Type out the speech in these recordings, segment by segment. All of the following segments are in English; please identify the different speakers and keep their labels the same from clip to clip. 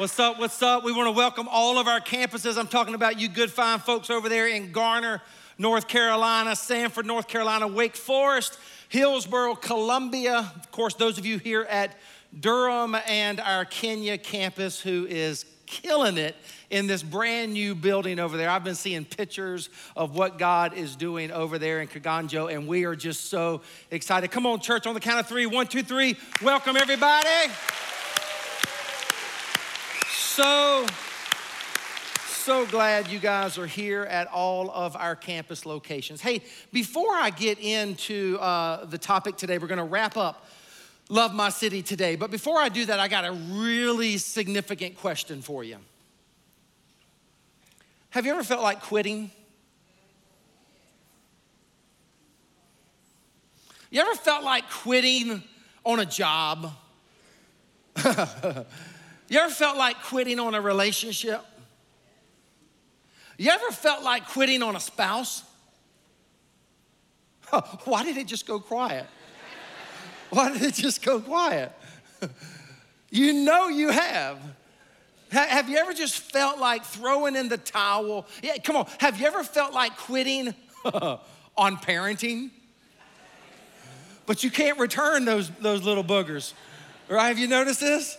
Speaker 1: What's up? What's up? We want to welcome all of our campuses. I'm talking about you good, fine folks over there in Garner, North Carolina, Sanford, North Carolina, Wake Forest, Hillsborough, Columbia. Of course, those of you here at Durham and our Kenya campus who is killing it in this brand new building over there. I've been seeing pictures of what God is doing over there in Kiganjo, and we are just so excited. Come on, church, on the count of three: one, two, three. Welcome, everybody so, so glad you guys are here at all of our campus locations. Hey, before I get into uh, the topic today, we're going to wrap up Love My City today. But before I do that, I got a really significant question for you. Have you ever felt like quitting? You ever felt like quitting on a job? You ever felt like quitting on a relationship? You ever felt like quitting on a spouse? Why did it just go quiet? Why did it just go quiet? You know you have. Have you ever just felt like throwing in the towel? Yeah, come on. Have you ever felt like quitting on parenting? But you can't return those, those little boogers, right? Have you noticed this?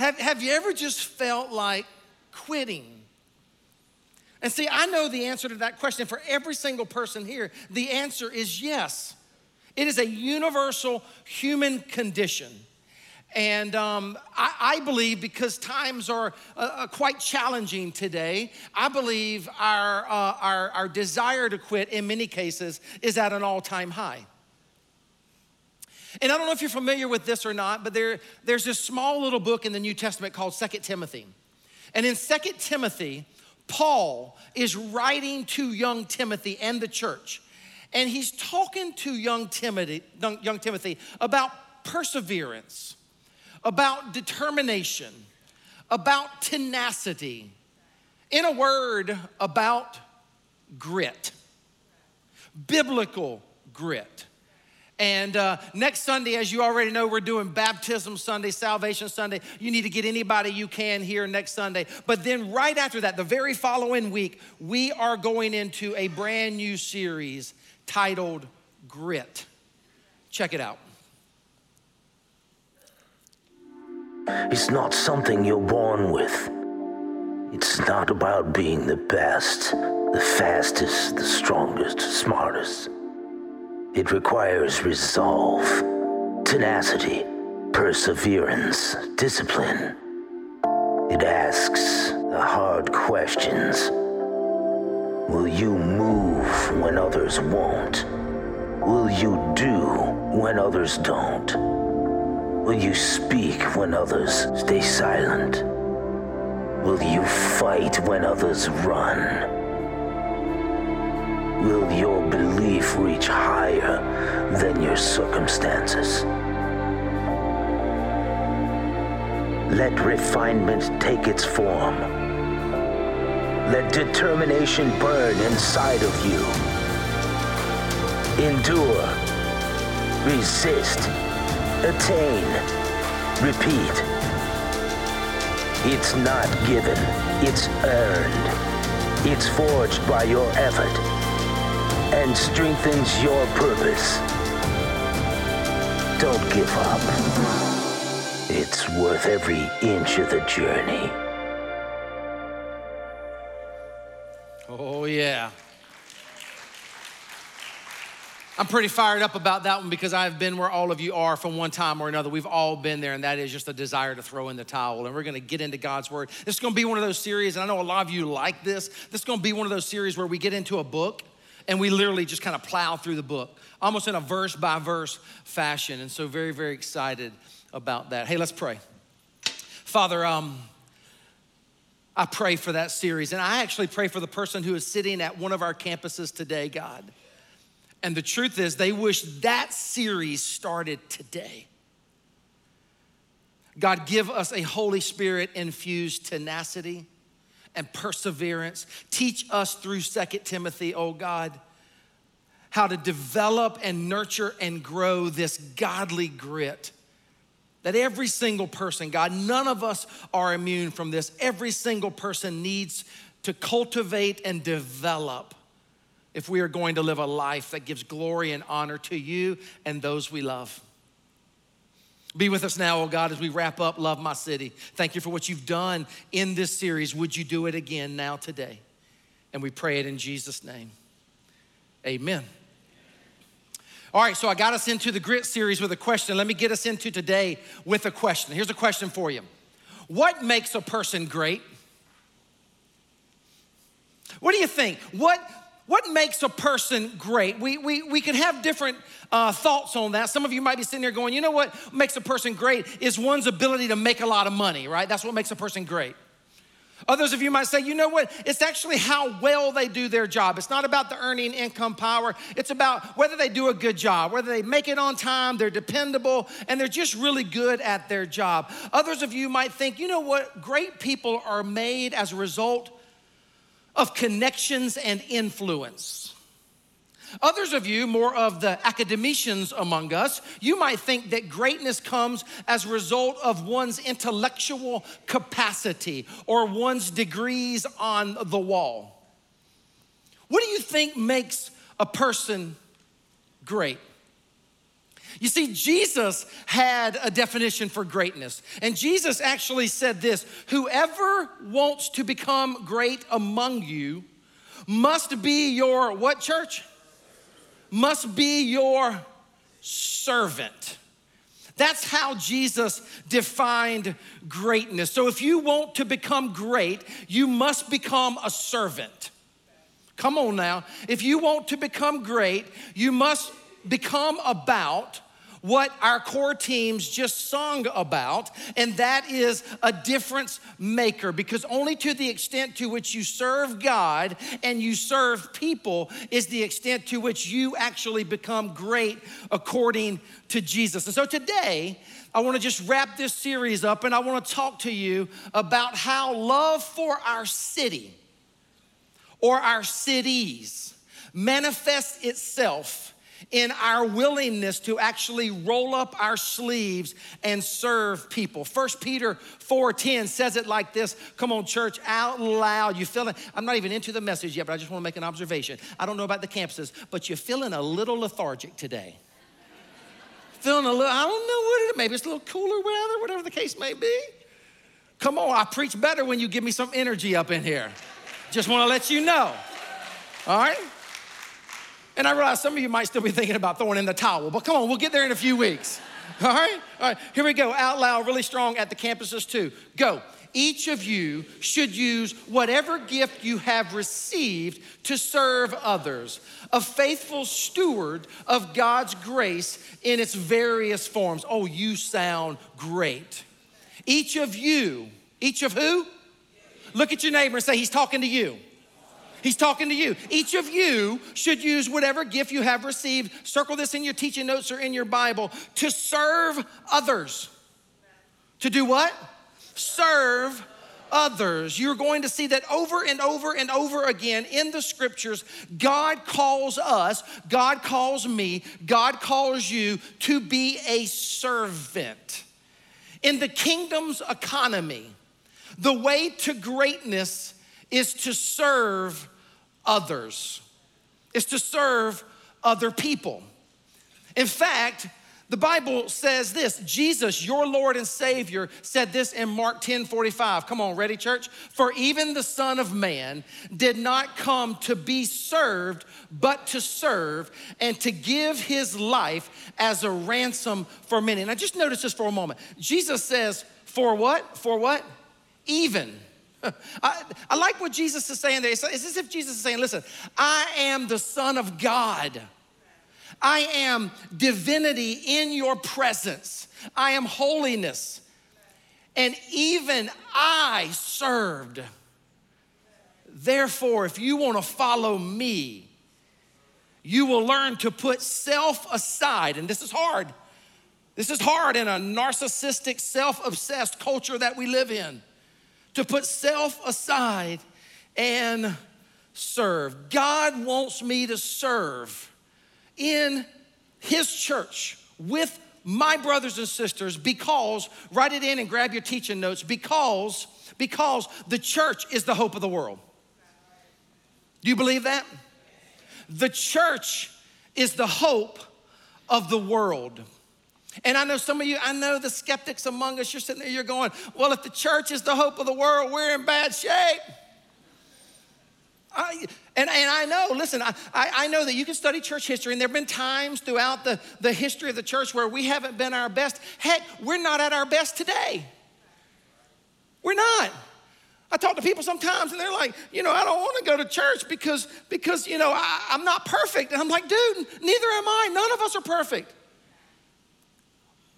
Speaker 1: Have, have you ever just felt like quitting? And see, I know the answer to that question for every single person here. The answer is yes. It is a universal human condition. And um, I, I, believe because times are uh, uh quite challenging today, I believe our, uh, our, our desire to quit in many cases is at an all time high. And I don't know if you're familiar with this or not, but there, there's this small little book in the New Testament called Second Timothy. And in Second Timothy, Paul is writing to young Timothy and the church. And he's talking to young Timothy, young Timothy about perseverance, about determination, about tenacity. In a word, about grit, biblical grit. And uh, next Sunday, as you already know, we're doing Baptism Sunday, Salvation Sunday. You need to get anybody you can here next Sunday. But then, right after that, the very following week, we are going into a brand new series titled Grit. Check it out.
Speaker 2: It's not something you're born with. It's not about being the best, the fastest, the strongest, smartest. It requires resolve, tenacity, perseverance, discipline. It asks the hard questions. Will you move when others won't? Will you do when others don't? Will you speak when others stay silent? Will you fight when others run? Will your belief reach higher than your circumstances. Let refinement take its form. Let determination burn inside of you. Endure, resist, attain, repeat. It's not given, it's earned. It's forged by your effort and strengthens your purpose. Don't give up. It's worth every inch of the journey.
Speaker 1: Oh, yeah. I'm pretty fired up about that one because I've been where all of you are from one time or another. We've all been there, and that is just a desire to throw in the towel. And we're going to get into God's Word. This is going to be one of those series, and I know a lot of you like this. This is going to be one of those series where we get into a book and we literally just kind of plow through the book, almost in a verse by verse fashion. And so, very, very excited about that. Hey, let's pray. Father, um, I pray for that series, and I actually pray for the person who is sitting at one of our campuses today, God. And the truth is, they wish that series started today. God, give us a Holy Spirit infused tenacity and perseverance. Teach us through Second Timothy, oh God, how to develop and nurture and grow this godly grit That every single person, God, none of us are immune from this. Every single person needs to cultivate and develop if we are going to live a life that gives glory and honor to you and those we love. Be with us now, oh God, as we wrap up Love My City. Thank you for what you've done in this series. Would you do it again now today? And we pray it in Jesus' name. Amen. All right, so I got us into the grit series with a question. Let me get us into today with a question. Here's a question for you What makes a person great? What do you think? What, what makes a person great? We, we, we can have different uh, thoughts on that. Some of you might be sitting there going, you know what makes a person great is one's ability to make a lot of money, right? That's what makes a person great. Others of you might say, you know what? It's actually how well they do their job. It's not about the earning income power. It's about whether they do a good job, whether they make it on time, they're dependable, and they're just really good at their job. Others of you might think, you know what? Great people are made as a result of connections and influence. Others of you, more of the academicians among us, you might think that greatness comes as a result of one's intellectual capacity or one's degrees on the wall. What do you think makes a person great? You see, Jesus had a definition for greatness. And Jesus actually said this Whoever wants to become great among you must be your what church? must be your servant. That's how Jesus defined greatness. So if you want to become great, you must become a servant. Come on now. If you want to become great, you must become about what our core teams just sung about, and that is a difference maker. Because only to the extent to which you serve God and you serve people is the extent to which you actually become great according to Jesus. And so today, I want to just wrap this series up and I want to talk to you about how love for our city or our cities manifests itself in our willingness to actually roll up our sleeves and serve people. First Peter 4:10 says it like this. Come on, church, out loud. You feeling? I'm not even into the message yet, but I just want to make an observation. I don't know about the campuses, but you're feeling a little lethargic today. feeling a little, I don't know what it is. Maybe it's a little cooler weather, whatever the case may be. Come on, I preach better when you give me some energy up in here. Just want to let you know. All right? And I realize some of you might still be thinking about throwing in the towel, but come on, we'll get there in a few weeks. All right? All right, here we go. Out loud, really strong at the campuses too. Go. Each of you should use whatever gift you have received to serve others, a faithful steward of God's grace in its various forms. Oh, you sound great. Each of you, each of who? Look at your neighbor and say, He's talking to you. He's talking to you. Each of you should use whatever gift you have received, circle this in your teaching notes or in your Bible, to serve others. To do what? Serve others. You're going to see that over and over and over again in the scriptures, God calls us, God calls me, God calls you to be a servant. In the kingdom's economy, the way to greatness is to serve others, is to serve other people. In fact, the Bible says this Jesus, your Lord and Savior, said this in Mark 10 45. Come on, ready, church? For even the Son of Man did not come to be served, but to serve and to give his life as a ransom for many. Now, just notice this for a moment. Jesus says, For what? For what? Even I, I, like what Jesus is saying there. It's as if Jesus is saying, listen, I am the Son of God. I am divinity in your presence. I am holiness. And even I served. Therefore, if you want to follow me, you will learn to put self aside. And this is hard. This is hard in a narcissistic, self obsessed culture that we live in to put self aside and serve. God wants me to serve in His church with my brothers and sisters, because, write it in and grab your teaching notes, because, because the church is the hope of the world. Do you believe that? The church is the hope of the world. And I know some of you, I know the skeptics among us, you're sitting there, you're going, well, if the church is the hope of the world, we're in bad shape. I, and, and I know, listen, I, I know that you can study church history, and there have been times throughout the, the history of the church where we haven't been our best. Heck, we're not at our best today. We're not. I talk to people sometimes and they're like, you know, I don't want to go to church because, because you know, I, I'm not perfect. And I'm like, dude, neither am I. None of us are perfect.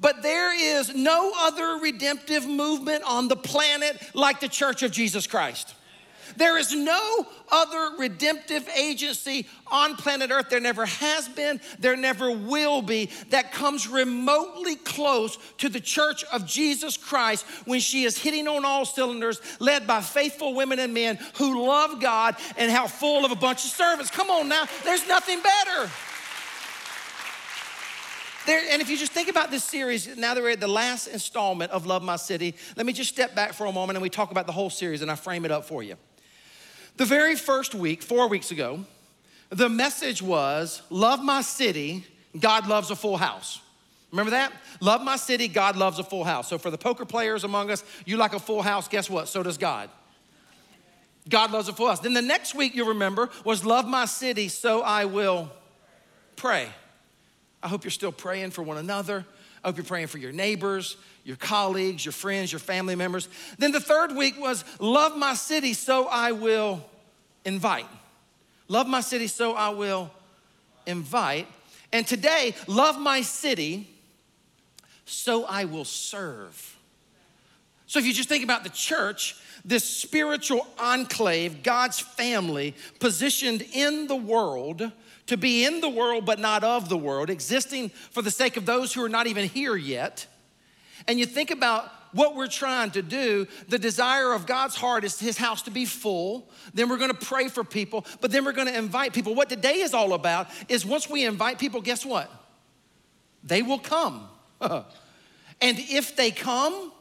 Speaker 1: But there is no other redemptive movement on the planet like the Church of Jesus Christ. There is no other redemptive agency on planet Earth. There never has been, there never will be, that comes remotely close to the church of Jesus Christ when she is hitting on all cylinders, led by faithful women and men who love God and how full of a bunch of servants. Come on now, there's nothing better. There, and if you just think about this series, now that we're at the last installment of Love My City, let me just step back for a moment and we talk about the whole series and I frame it up for you. The very first week, four weeks ago, the message was Love my city, God loves a full house. Remember that? Love my city, God loves a full house. So for the poker players among us, you like a full house, guess what? So does God. God loves a full house. Then the next week, you remember, was Love my city, so I will pray. I hope you're still praying for one another. I hope you're praying for your neighbors, your colleagues, your friends, your family members. Then the third week was love my city, so I will invite. Love my city, so I will invite. And today, love my city, so I will serve. So if you just think about the church, this spiritual enclave, God's family, positioned in the world to be in the world but not of the world, existing for the sake of those who are not even here yet. And you think about what we're trying to do, the desire of God's heart is his house to be full. Then we're gonna pray for people, but then we're gonna invite people. What today is all about is once we invite people, guess what? They will come. and if they come,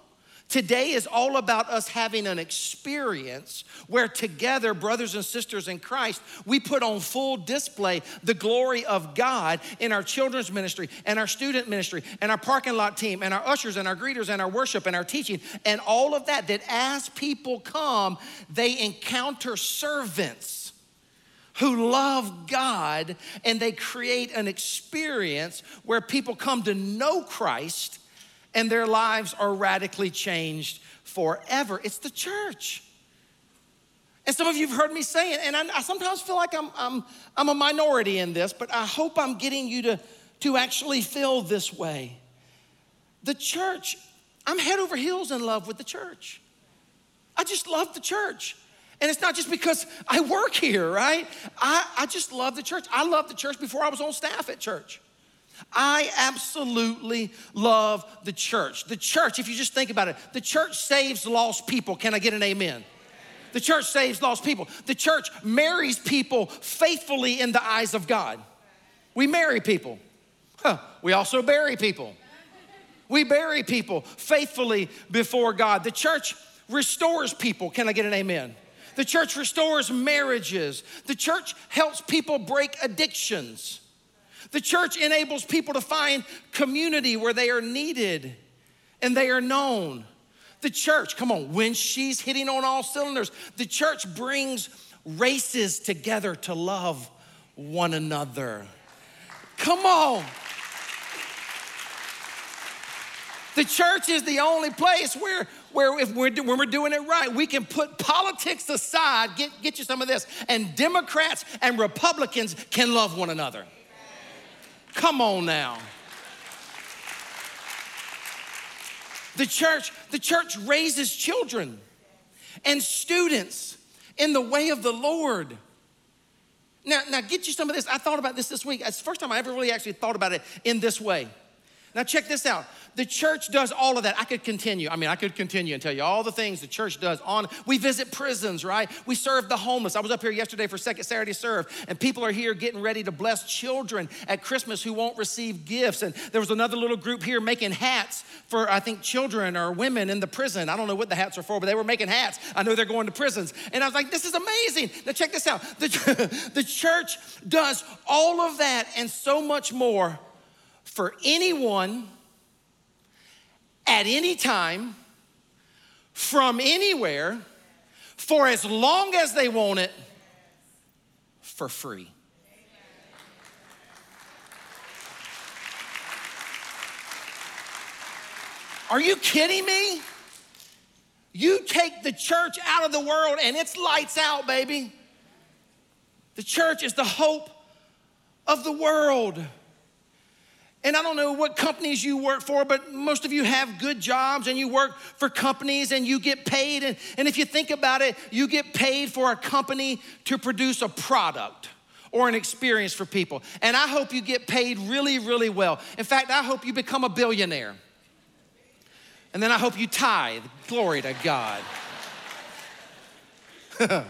Speaker 1: Today is all about us having an experience where together, brothers and sisters in Christ, we put on full display the glory of God in our children's ministry and our student ministry and our parking lot team and our ushers and our greeters and our worship and our teaching and all of that. That as people come, they encounter servants who love God and they create an experience where people come to know Christ and their lives are radically changed forever. It's the church. And some of you have heard me say it, and I, I, sometimes feel like I'm, I'm, I'm a minority in this, but I hope I'm getting you to, to actually feel this way. The church, I'm head over heels in love with the church. I just love the church. And it's not just because I work here, right? I, I just love the church. I loved the church before I was on staff at church. I absolutely love the church. The church, if you just think about it, the church saves lost people. Can I get an amen? The church saves lost people. The church marries people faithfully in the eyes of God. We marry people. Huh. We also bury people. We bury people faithfully before God. The church restores people. Can I get an amen? The church restores marriages. The church helps people break addictions. The church enables people to find community where they are needed and they are known. The church, come on, when she's hitting on all cylinders, the church brings races together to love one another. Come on. The church is the only place where, where if we're, when we're doing it right, we can put politics aside, get, get you some of this, and Democrats and Republicans can love one another. Come on now. The church, the church raises children and students in the way of the Lord. Now, now get you some of this. I thought about this this week. It's the first time I ever really actually thought about it in this way. Now check this out. The church does all of that. I could continue. I mean, I could continue and tell you all the things the church does on. We visit prisons, right? We serve the homeless. I was up here yesterday for Second Saturday Serve, and people are here getting ready to bless children at Christmas who won't receive gifts. And there was another little group here making hats for, I think, children or women in the prison. I don't know what the hats are for, but they were making hats. I know they're going to prisons. And I was like, this is amazing. Now, check this out. The, the church does all of that and so much more for anyone at any time, from anywhere, for as long as they want it, for free. Are you kidding me? You take the church out of the world and it's lights out, baby. The church is the hope of the world. And I don't know what companies you work for, but most of you have good jobs and you work for companies and you get paid. And, and if you think about it, you get paid for a company to produce a product or an experience for people. And I hope you get paid really, really well. In fact, I hope you become a billionaire. And then I hope you tithe. Glory to God.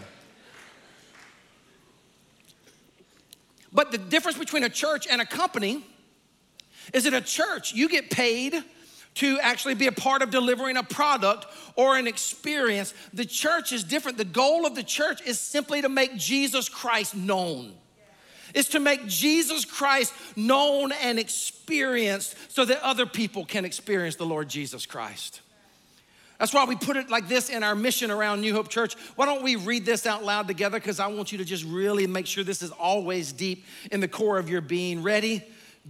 Speaker 1: but the difference between a church and a company is it a church? You get paid to actually be a part of delivering a product or an experience. The church is different. The goal of the church is simply to make Jesus Christ known. Is to make Jesus Christ known and experienced so that other people can experience the Lord Jesus Christ. That's why we put it like this in our mission around New Hope Church. Why don't we read this out loud together? Because I want you to just really make sure this is always deep in the core of your being. Ready?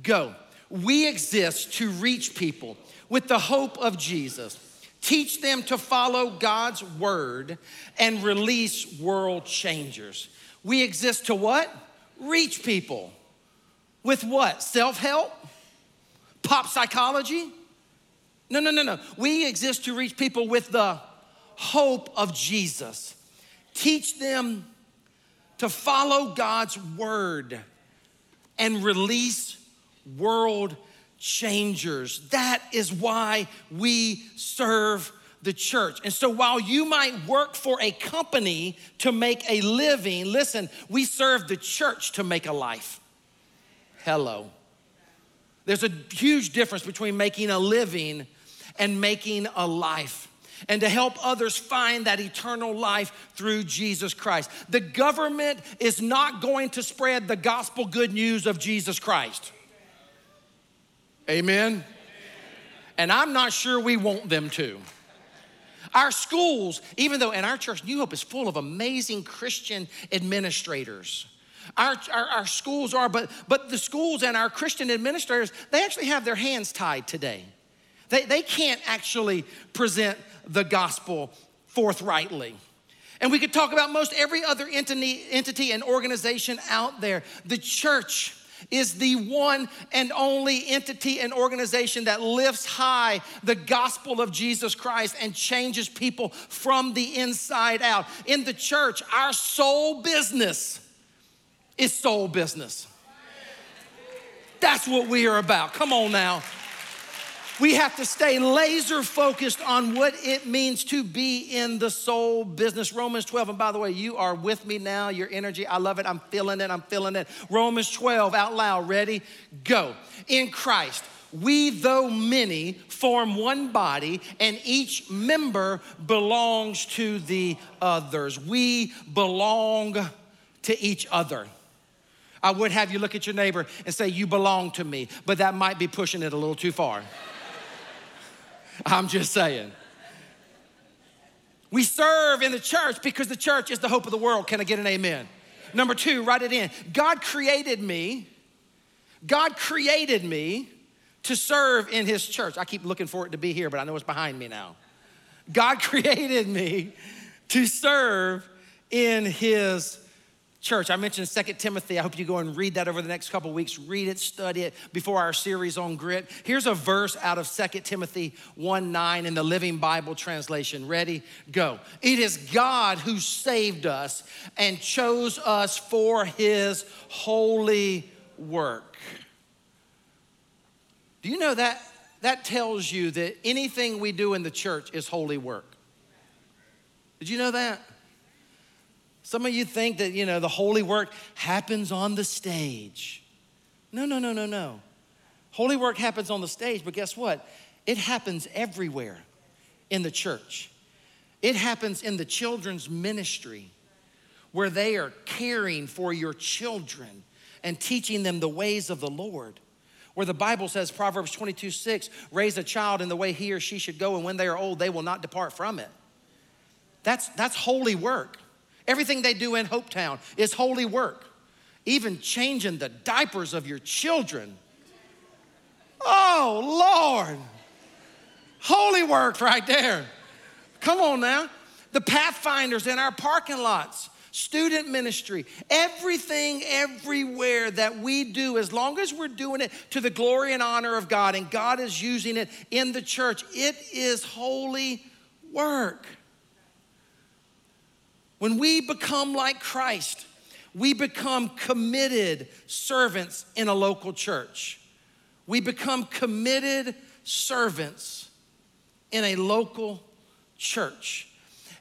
Speaker 1: Go we exist to reach people with the hope of Jesus, teach them to follow God's word, and release world changers. We exist to what? Reach people. With what? Self help? Pop psychology? No, no, no, no. We exist to reach people with the hope of Jesus. Teach them to follow God's word and release world changers. That is why we serve the church. And so while you might work for a company to make a living, listen, we serve the church to make a life. Hello. There's a huge difference between making a living and making a life. And to help others find that eternal life through Jesus Christ. The government is not going to spread the gospel good news of Jesus Christ. Amen? And I'm not sure we want them to. Our schools, even though in our church, New Hope is full of amazing Christian administrators. Our, our, our, schools are, but, but the schools and our Christian administrators, they actually have their hands tied today. They, they can't actually present the gospel forthrightly. And we could talk about most every other entity, entity and organization out there. The church is the one and only entity and organization that lifts high the gospel of Jesus Christ and changes people from the inside out. In the church, our sole business is soul business. That's what we are about. Come on now. We have to stay laser focused on what it means to be in the soul business. Romans 12, and by the way, you are with me now, your energy, I love it. I'm feeling it, I'm feeling it. Romans 12, out loud, ready? Go. In Christ, we, though many, form one body, and each member belongs to the others. We belong to each other. I would have you look at your neighbor and say, You belong to me, but that might be pushing it a little too far. I'm just saying. We serve in the church because the church is the hope of the world. Can I get an amen? Number two, write it in. God created me. God created me to serve in his church. I keep looking for it to be here, but I know it's behind me now. God created me to serve in his church. I mentioned Second Timothy. I hope you go and read that over the next couple weeks. Read it, study it before our series on grit. Here's a verse out of Second Timothy 1 9 in the Living Bible translation. Ready? Go. It is God who saved us and chose us for his holy work. Do you know that that tells you that anything we do in the church is holy work. Did you know that? Some of you think that, you know, the holy work happens on the stage. No, no, no, no, no. Holy work happens on the stage, but guess what? It happens everywhere in the church. It happens in the children's ministry where they are caring for your children and teaching them the ways of the Lord. Where the Bible says, Proverbs 22 6, raise a child in the way he or she should go, and when they are old, they will not depart from it. That's, that's holy work. Everything they do in Hopetown is holy work. Even changing the diapers of your children. Oh, Lord. Holy work right there. Come on now. The pathfinders in our parking lots, student ministry, everything, everywhere that we do, as long as we're doing it to the glory and honor of God and God is using it in the church, it is holy work. When we become like Christ, we become committed servants in a local church. We become committed servants in a local church.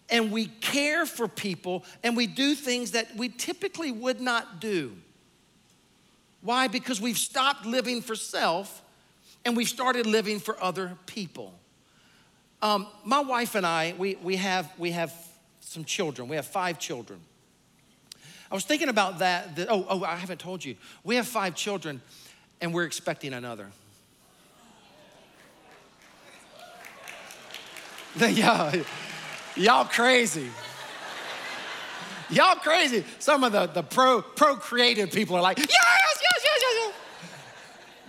Speaker 1: And we care for people and we do things that we typically would not do. Why? Because we've stopped living for self and we've started living for other people. Um, my wife and I, we, we, have, we have some children. We have five children. I was thinking about that. Oh, oh, I haven't told you. We have five children, and we're expecting another. y'all, y'all crazy. Y'all crazy. Some of the, the pro procreative people are like, yes, yes, yes, yes, yes.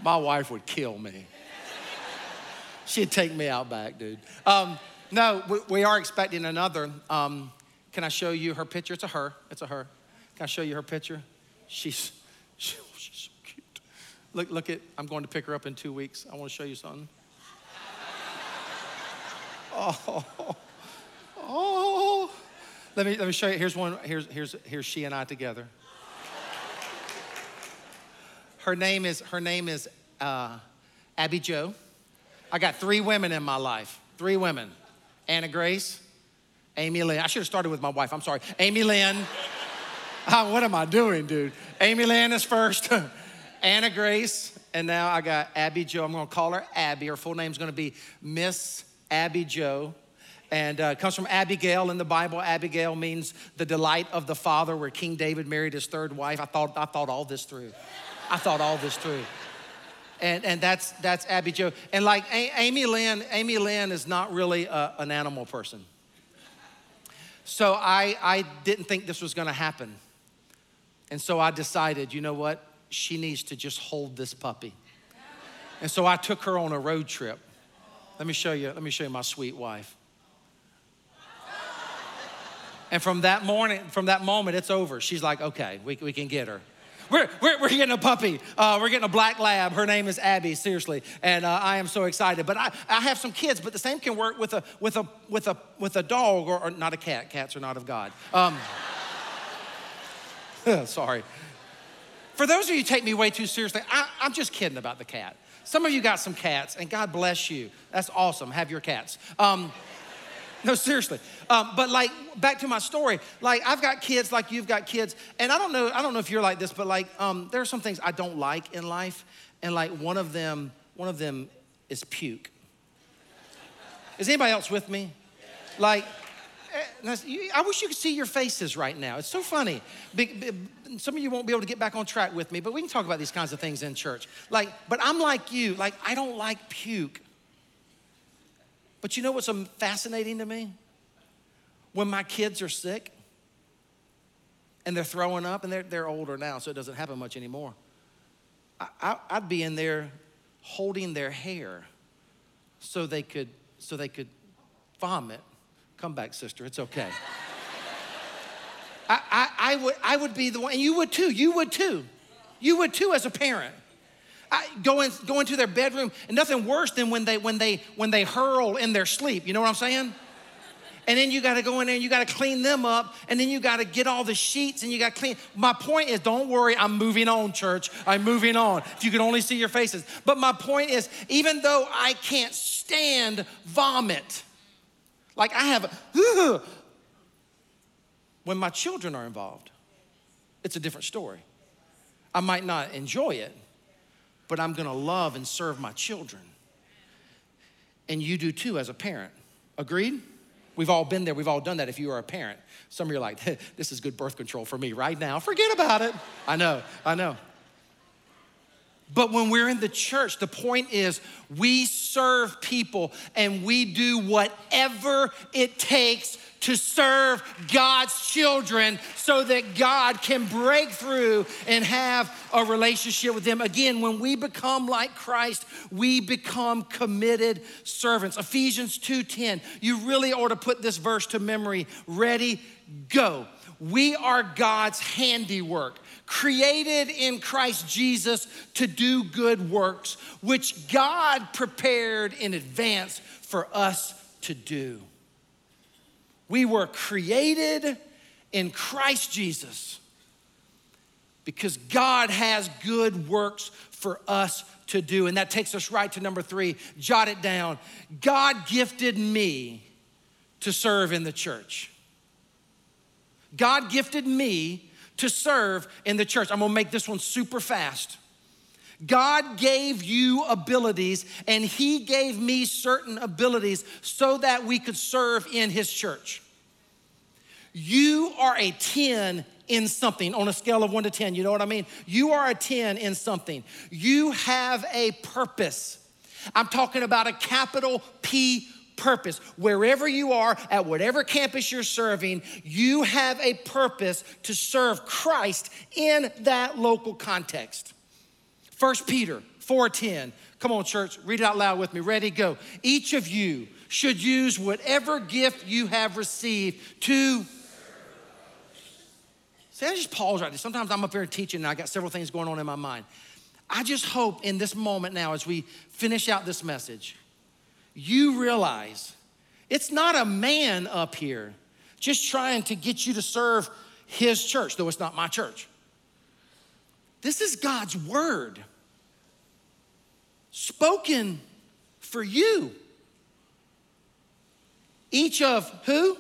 Speaker 1: My wife would kill me. She'd take me out back, dude. Um, no, we, we are expecting another. Um, can I show you her picture? It's a her. It's a her. Can I show you her picture? She's, she, she's so cute. Look, look at, I'm going to pick her up in two weeks. I want to show you something. Oh, oh. Let me, let me show you. Here's one. Here's, here's, here's she and I together. Her name is, her name is uh, Abby Joe. I got three women in my life. Three women. Anna Grace, Amy Lynn. I should have started with my wife. I'm sorry. Amy Lynn. oh, what am I doing, dude? Amy Lynn is first. Anna Grace. And now I got Abby Joe. I'm going to call her Abby. Her full name is going to be Miss Abby Joe. And uh, comes from Abigail in the Bible. Abigail means the delight of the father, where King David married his third wife. I thought, I thought all this through. I thought all this through and, and that's, that's Abby Joe. And like a- Amy Lynn, Amy Lynn is not really a, an animal person. So I, I didn't think this was gonna happen. And so I decided, you know what? She needs to just hold this puppy. And so I took her on a road trip. Let me show you, let me show you my sweet wife. And from that morning, from that moment, it's over. She's like, okay, we, we can get her. We're, we're, we're getting a puppy. Uh, we're getting a black lab. Her name is Abby, seriously. And uh, I am so excited. But I, I have some kids, but the same can work with a, with a, with a, with a dog or, or not a cat. Cats are not of God. Um, sorry. For those of you take me way too seriously, I, I'm just kidding about the cat. Some of you got some cats, and God bless you. That's awesome. Have your cats. Um, no, seriously. Um, but like back to my story, like I've got kids, like you've got kids, and I don't know, I don't know if you're like this, but like um, there are some things I don't like in life, and like one of them, one of them is puke. Is anybody else with me? Like, eh, I wish you could see your faces right now. It's so funny. Some of you won't be able to get back on track with me, but we can talk about these kinds of things in church. Like, but I'm like you. Like, I don't like puke. But you know what's fascinating to me? When my kids are sick and they're throwing up, and they're, they're older now, so it doesn't happen much anymore. I, I, would be in there holding their hair so they could so they could vomit. Come back, sister. It's okay. I, I, I, would, I would be the one, and you would too. You would too. You would too as a parent. I go, in, into their bedroom, and nothing worse than when they, when, they, when they hurl in their sleep. You know what I'm saying? And then you got to go in there and you got to clean them up. And then you got to get all the sheets and you got to clean. My point is, don't worry, I'm moving on, church. I'm moving on. If you can only see your faces. But my point is, even though I can't stand vomit, like I have, when my children are involved, it's a different story. I might not enjoy it, but I'm gonna love and serve my children. And you do too as a parent. Agreed? We've all been there, we've all done that if you are a parent. Some of you are like, this is good birth control for me right now. Forget about it. I know, I know. But when we're in the church, the point is we serve people and we do whatever it takes to serve God's children so that God can break through and have a relationship with them. Again, when we become like Christ, we become committed servants. Ephesians 2:10. You really ought to put this verse to memory. Ready, go. We are God's handiwork, created in Christ Jesus to do good works, which God prepared in advance for us to do. We were created in Christ Jesus because God has good works for us to do. And that takes us right to number three. Jot it down. God gifted me to serve in the church. God gifted me to serve in the church. I'm gonna make this one super fast. God gave you abilities, and He gave me certain abilities so that we could serve in His church. You are a 10 in something on a scale of one to 10. You know what I mean? You are a 10 in something. You have a purpose. I'm talking about a capital P purpose. Wherever you are, at whatever campus you're serving, you have a purpose to serve Christ in that local context. 1 Peter 4:10. Come on, church, read it out loud with me. Ready, go. Each of you should use whatever gift you have received to See, I just pause right there. Sometimes I'm up here teaching and I got several things going on in my mind. I just hope in this moment now, as we finish out this message, you realize it's not a man up here just trying to get you to serve his church, though it's not my church. This is God's word spoken for you. Each of who?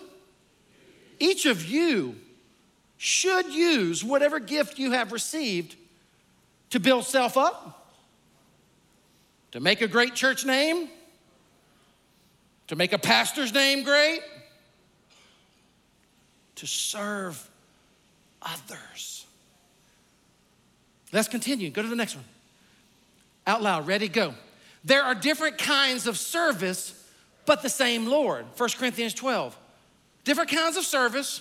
Speaker 1: Each of you should use whatever gift you have received to build self up, to make a great church name, to make a pastor's name great, to serve others. Let's continue. Go to the next one. Out loud, ready, go. There are different kinds of service, but the same Lord. 1 Corinthians 12. Different kinds of service,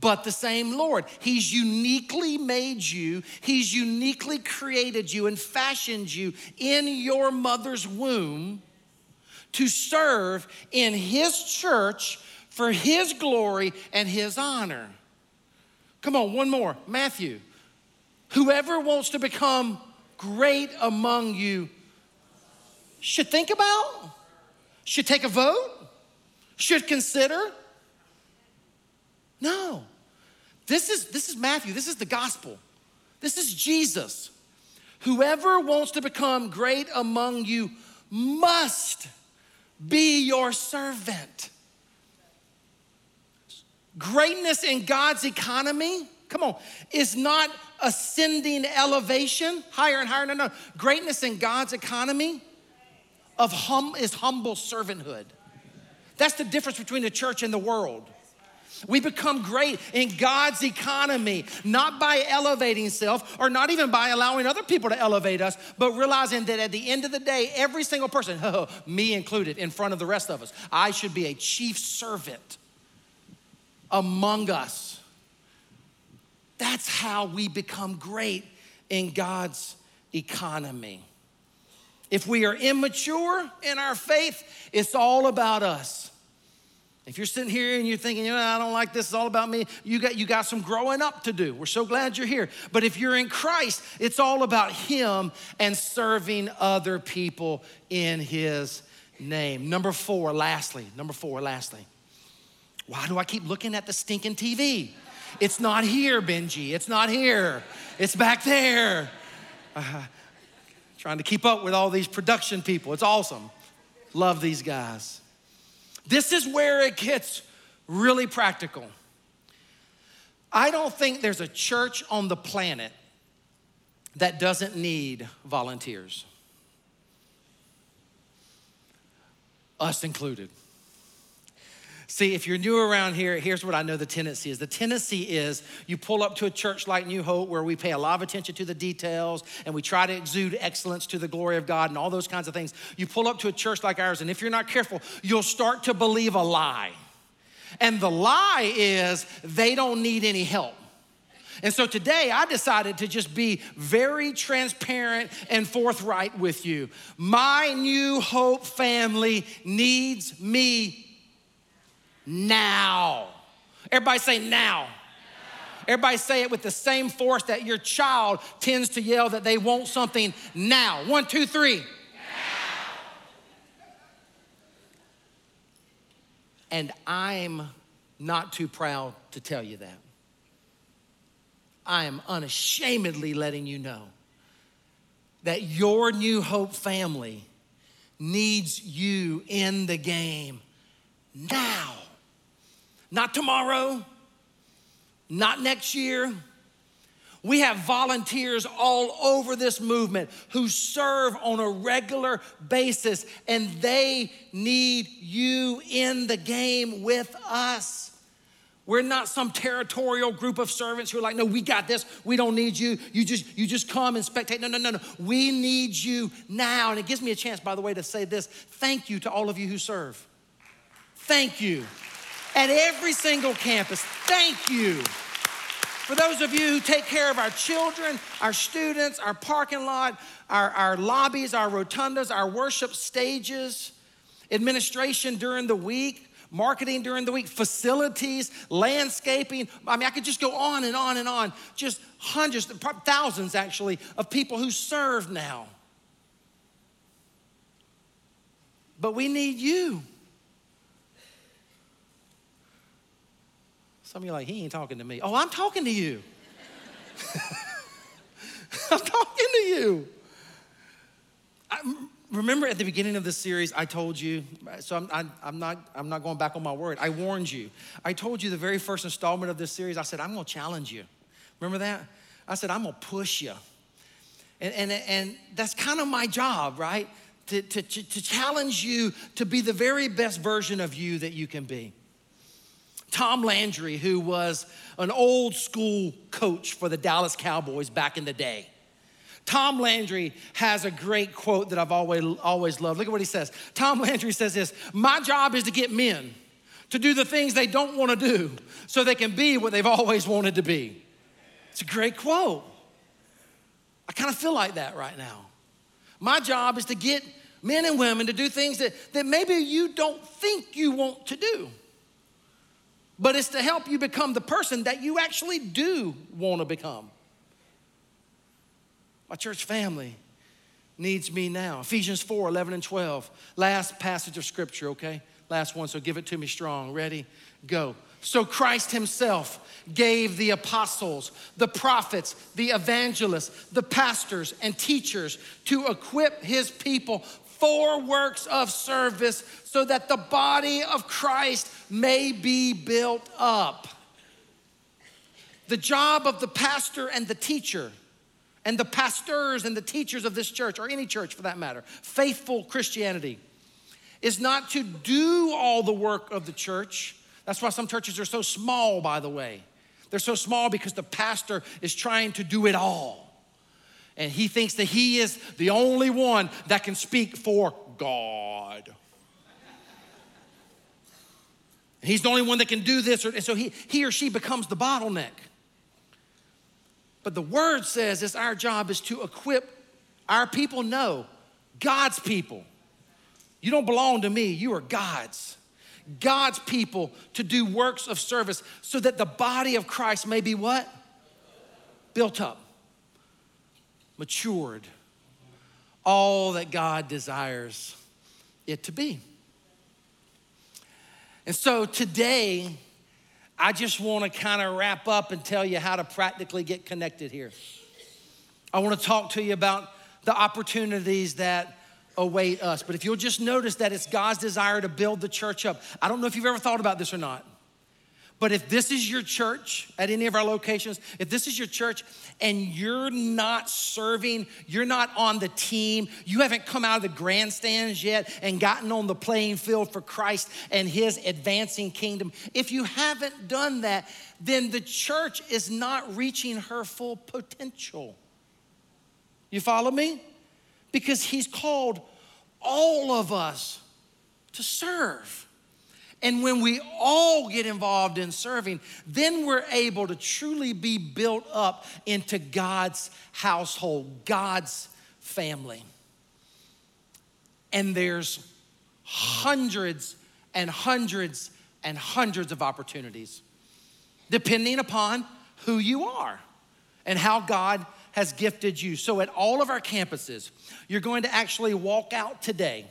Speaker 1: but the same Lord. He's uniquely made you, He's uniquely created you and fashioned you in your mother's womb to serve in His church for His glory and His honor. Come on, one more. Matthew. Whoever wants to become great among you should think about, should take a vote, should consider no. This is, this is Matthew. This is the gospel. This is Jesus. Whoever wants to become great among you must be your servant. Greatness in God's economy, come on, is not ascending elevation higher and higher. No, no. Greatness in God's economy of hum is humble servanthood. That's the difference between the church and the world. We become great in God's economy, not by elevating self or not even by allowing other people to elevate us, but realizing that at the end of the day, every single person, oh, me included, in front of the rest of us, I should be a chief servant among us. That's how we become great in God's economy. If we are immature in our faith, it's all about us. If you're sitting here and you're thinking, you know, I don't like this, it's all about me, you got, you got some growing up to do. We're so glad you're here. But if you're in Christ, it's all about Him and serving other people in His name. Number four, lastly, number four, lastly, Why do I keep looking at the stinking TV? It's not here, Benji. It's not here. It's back there. Uh, trying to keep up with all these production people. It's awesome. Love these guys. This is where it gets really practical. I don't think there's a church on the planet that doesn't need volunteers, us included. See, if you're new around here, here's what I know the tendency is. The tendency is you pull up to a church like New Hope where we pay a lot of attention to the details and we try to exude excellence to the glory of God and all those kinds of things. You pull up to a church like ours, and if you're not careful, you'll start to believe a lie. And the lie is they don't need any help. And so today I decided to just be very transparent and forthright with you. My new hope family needs me now. Everybody say now. Everybody say it with the same force that your child tends to yell that they want something now. One, two, three. Now. And I'm not too proud to tell you that. I am unashamedly letting you know that your New Hope family needs you in the game now. Not tomorrow, not next year. We have volunteers all over this movement who serve on a regular basis, and they need you in the game with us. We're not some territorial group of servants who are like, no, we got this. We don't need you. You just, you just come and spectate. No, no, no, no. We need you now. And it gives me a chance, by the way, to say this. Thank you to all of you who serve. Thank you at every single campus. Thank you. For those of you who take care of our children, our students, our parking lot, our, our lobbies, our rotundas, our worship stages, administration during the week, marketing during the week, facilities, landscaping. I mean, I could just go on and on and on. Just hundreds, thousands actually, of people who serve now. But we need you. Some of you like, he ain't talking to me. Oh, I'm talking to you. I'm talking to you. I, remember at the beginning of this series, I told you, so I'm, I, I'm, not, I'm not going back on my word. I warned you. I told you the very first installment of this series, I said, I'm going to challenge you. Remember that? I said, I'm going to push you. And, and, and that's kind of my job, right? To, to, to challenge you to be the very best version of you that you can be. Tom Landry, who was an old school coach for the Dallas Cowboys back in the day. Tom Landry has a great quote that I've always, always loved. Look at what he says. Tom Landry says this My job is to get men to do the things they don't want to do so they can be what they've always wanted to be. It's a great quote. I kind of feel like that right now. My job is to get men and women to do things that, that maybe you don't think you want to do but it's to help you become the person that you actually do want to become. My church family needs me now. Ephesians 4 11 and 12. Last passage of scripture, okay? Last one, so give it to me strong. Ready? Go. So Christ Himself gave the apostles, the prophets, the evangelists, the pastors, and teachers to equip His people for works of service so that the body of Christ may be built up. The job of the pastor and the teacher, and the pastors and the teachers of this church, or any church for that matter, faithful Christianity, is not to do all the work of the church. That's why some churches are so small, by the way. They're so small because the pastor is trying to do it all and he thinks that he is the only one that can speak for God. He's the only one that can do this, and so he, he or she becomes the bottleneck. But the word says it's our job is to equip our people know God's people. You don't belong to me, you are God's. God's people to do works of service so that the body of Christ may be what? Built up matured, all that God desires it to be. And so today, I just want to kind of wrap up and tell you how to practically get connected here. I want to talk to you about the opportunities that await us. But if you'll just notice that it's God's desire to build the church up. I don't know if you've ever thought about this or not. But if this is your church at any of our locations, if this is your church and you're not serving, you're not on the team, you haven't come out of the grandstands yet and gotten on the playing field for Christ and His advancing kingdom, if you haven't done that, then the church is not reaching her full potential. You follow me? Because He's called all of us to serve. And when we all get involved in serving, then we're able to truly be built up into God's household, God's family. And there's hundreds and hundreds and hundreds of opportunities, depending upon who you are and how God has gifted you. So, at all of our campuses, you're going to actually walk out today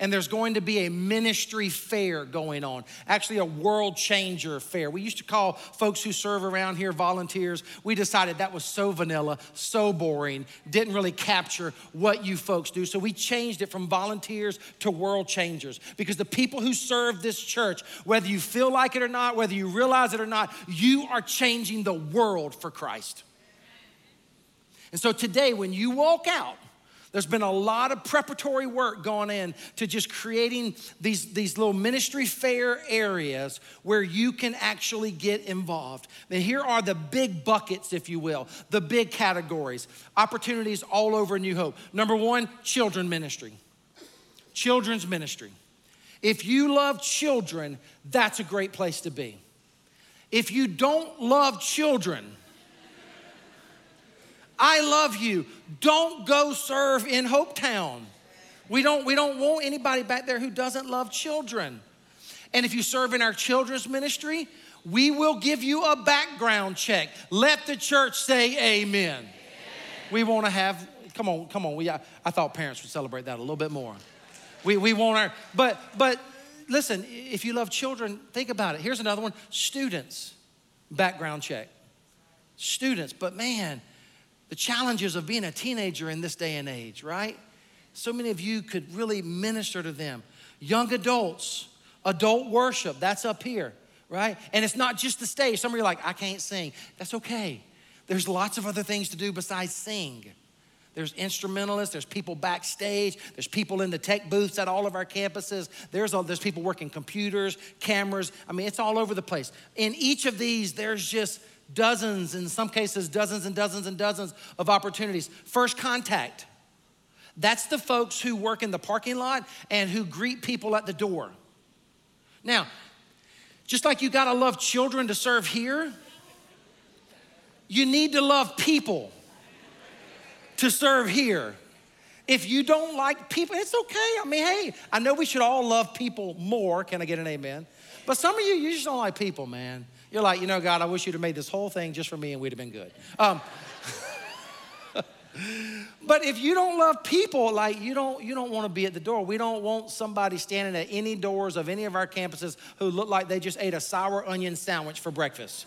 Speaker 1: and there's going to be a ministry fair going on, actually, a world changer fair. We used to call folks who serve around here volunteers. We decided that was so vanilla, so boring, didn't really capture what you folks do. So we changed it from volunteers to world changers because the people who serve this church, whether you feel like it or not, whether you realize it or not, you are changing the world for Christ. And so today, when you walk out, there's been a lot of preparatory work going in to just creating these, these little ministry fair areas where you can actually get involved. And here are the big buckets, if you will, the big categories, opportunities all over New Hope. Number one, children ministry. Children's ministry. If you love children, that's a great place to be. If you don't love children, I love you. Don't go serve in Hopetown. We don't, we don't want anybody back there who doesn't love children. And if you serve in our children's ministry, we will give you a background check. Let the church say amen. amen. We want to have, come on, come on. We, I, I, thought parents would celebrate that a little bit more. We, we want our, but, but listen, if you love children, think about it. Here's another one students, background check. Students, but man, the challenges of being a teenager in this day and age, right? So many of you could really minister to them. Young adults, adult worship, that's up here, right? And it's not just the stage. Some of you are like, I can't sing. That's okay. There's lots of other things to do besides sing. There's instrumentalists, there's people backstage, there's people in the tech booths at all of our campuses. There's, all, there's people working computers, cameras. I mean, it's all over the place. In each of these, there's just dozens, in some cases, dozens and dozens and dozens of opportunities. First contact. That's the folks who work in the parking lot and who greet people at the door. Now, just like you gotta love children to serve here, you need to love people to serve here. If you don't like people, it's okay. I mean, hey, I know we should all love people more. Can I get an amen? But some of you, you just don't like people, man. You're like, you know, God, I wish you'd have made this whole thing just for me and we'd have been good. Um, but if you don't love people, like you don't, you don't want to be at the door. We don't want somebody standing at any doors of any of our campuses who look like they just ate a sour onion sandwich for breakfast.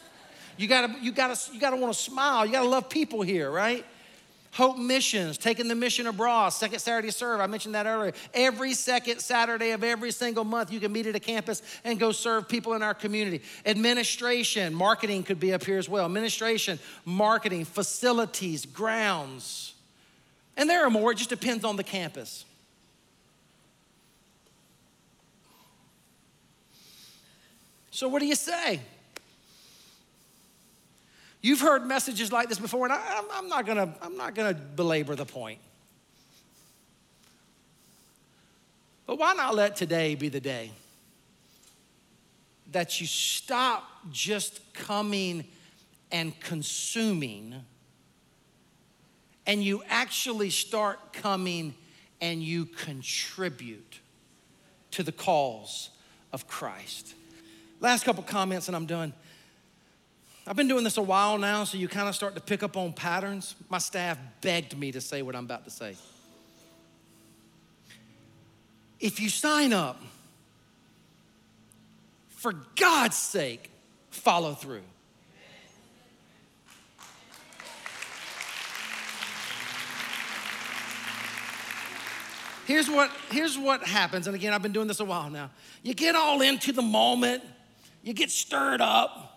Speaker 1: You gotta, you gotta, you gotta want to smile. You gotta love people here, right? Hope Missions, taking the mission abroad, second Saturday serve. I mentioned that earlier. Every second Saturday of every single month, you can meet at a campus and go serve people in our community. Administration, marketing could be up here as well. Administration, marketing, facilities, grounds. And there are more, it just depends on the campus. So, what do you say? You've heard messages like this before, and I, am not gonna, I'm not gonna belabor the point. But why not let today be the day that you stop just coming and consuming and you actually start coming and you contribute to the cause of Christ? Last couple comments and I'm done. I've been doing this a while now, so you kind of start to pick up on patterns. My staff begged me to say what I'm about to say. If you sign up For God's sake, follow through. Here's what, here's what happens, and again, I've been doing this a while now. You get all into the moment, you get stirred up.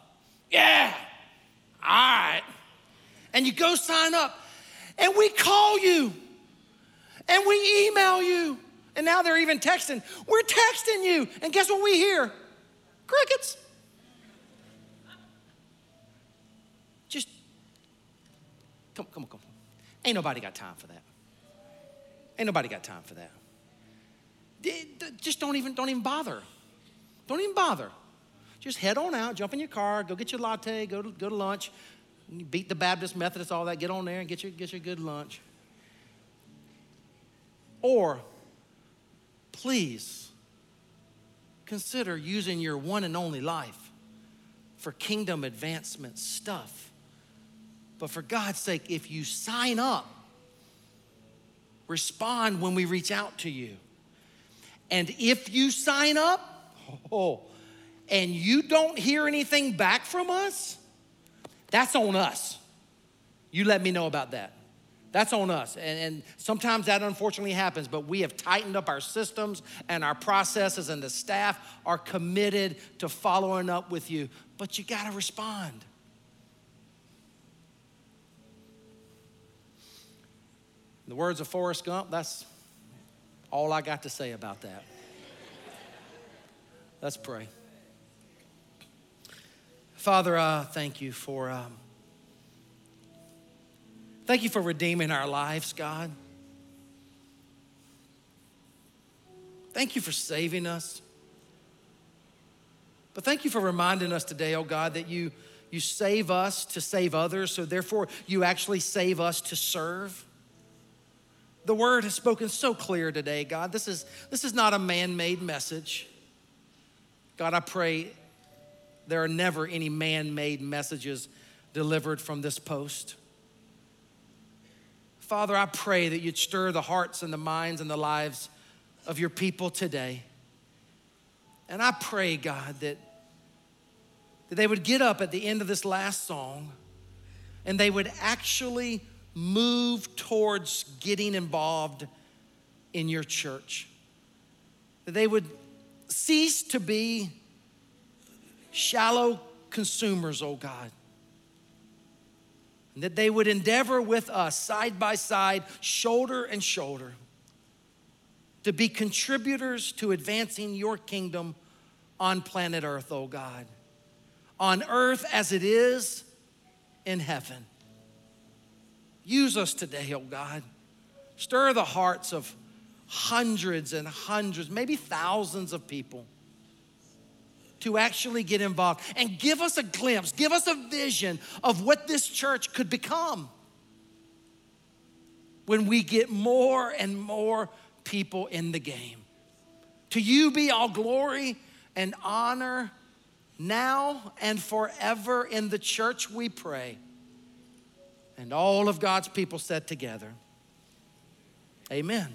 Speaker 1: Yeah, all right. And you go sign up, and we call you, and we email you, and now they're even texting. We're texting you, and guess what we hear? Crickets. Just come, come come. Ain't nobody got time for that. Ain't nobody got time for that. Just don't even, don't even bother. Don't even bother. Just head on out, jump in your car, go get your latte, go to, go to lunch, beat the Baptist, Methodist, all that, get on there and get your, get your good lunch. Or, please, consider using your one and only life for kingdom advancement stuff. But for God's sake, if you sign up, respond when we reach out to you. And if you sign up, oh, and you don't hear anything back from us, that's on us. You let me know about that. That's on us. And, and, sometimes that unfortunately happens, but we have tightened up our systems and our processes, and the staff are committed to following up with you. But you got to respond. In the words of Forrest Gump, that's all I got to say about that. Let's pray. Father, uh, thank you for um, thank you for redeeming our lives, God. Thank you for saving us. But thank you for reminding us today, oh God, that you, you save us to save others, so therefore you actually save us to serve the word has spoken so clear today, God. This is, this is not a man made message. God, I pray there are never any man made messages delivered from this post. Father, I pray that you'd stir the hearts and the minds and the lives of your people today. And I pray, God, that, that they would get up at the end of this last song and they would actually move towards getting involved in your church. That they would cease to be shallow consumers, oh God. And that they would endeavor with us side by side, shoulder and shoulder, to be contributors to advancing your kingdom on planet Earth, oh God. On earth as it is in heaven. Use us today, oh God. Stir the hearts of hundreds and hundreds, maybe thousands of people to actually get involved and give us a glimpse, give us a vision of what this church could become when we get more and more people in the game. To you be all glory and honor now and forever in the church, we pray. And all of God's people said together, Amen.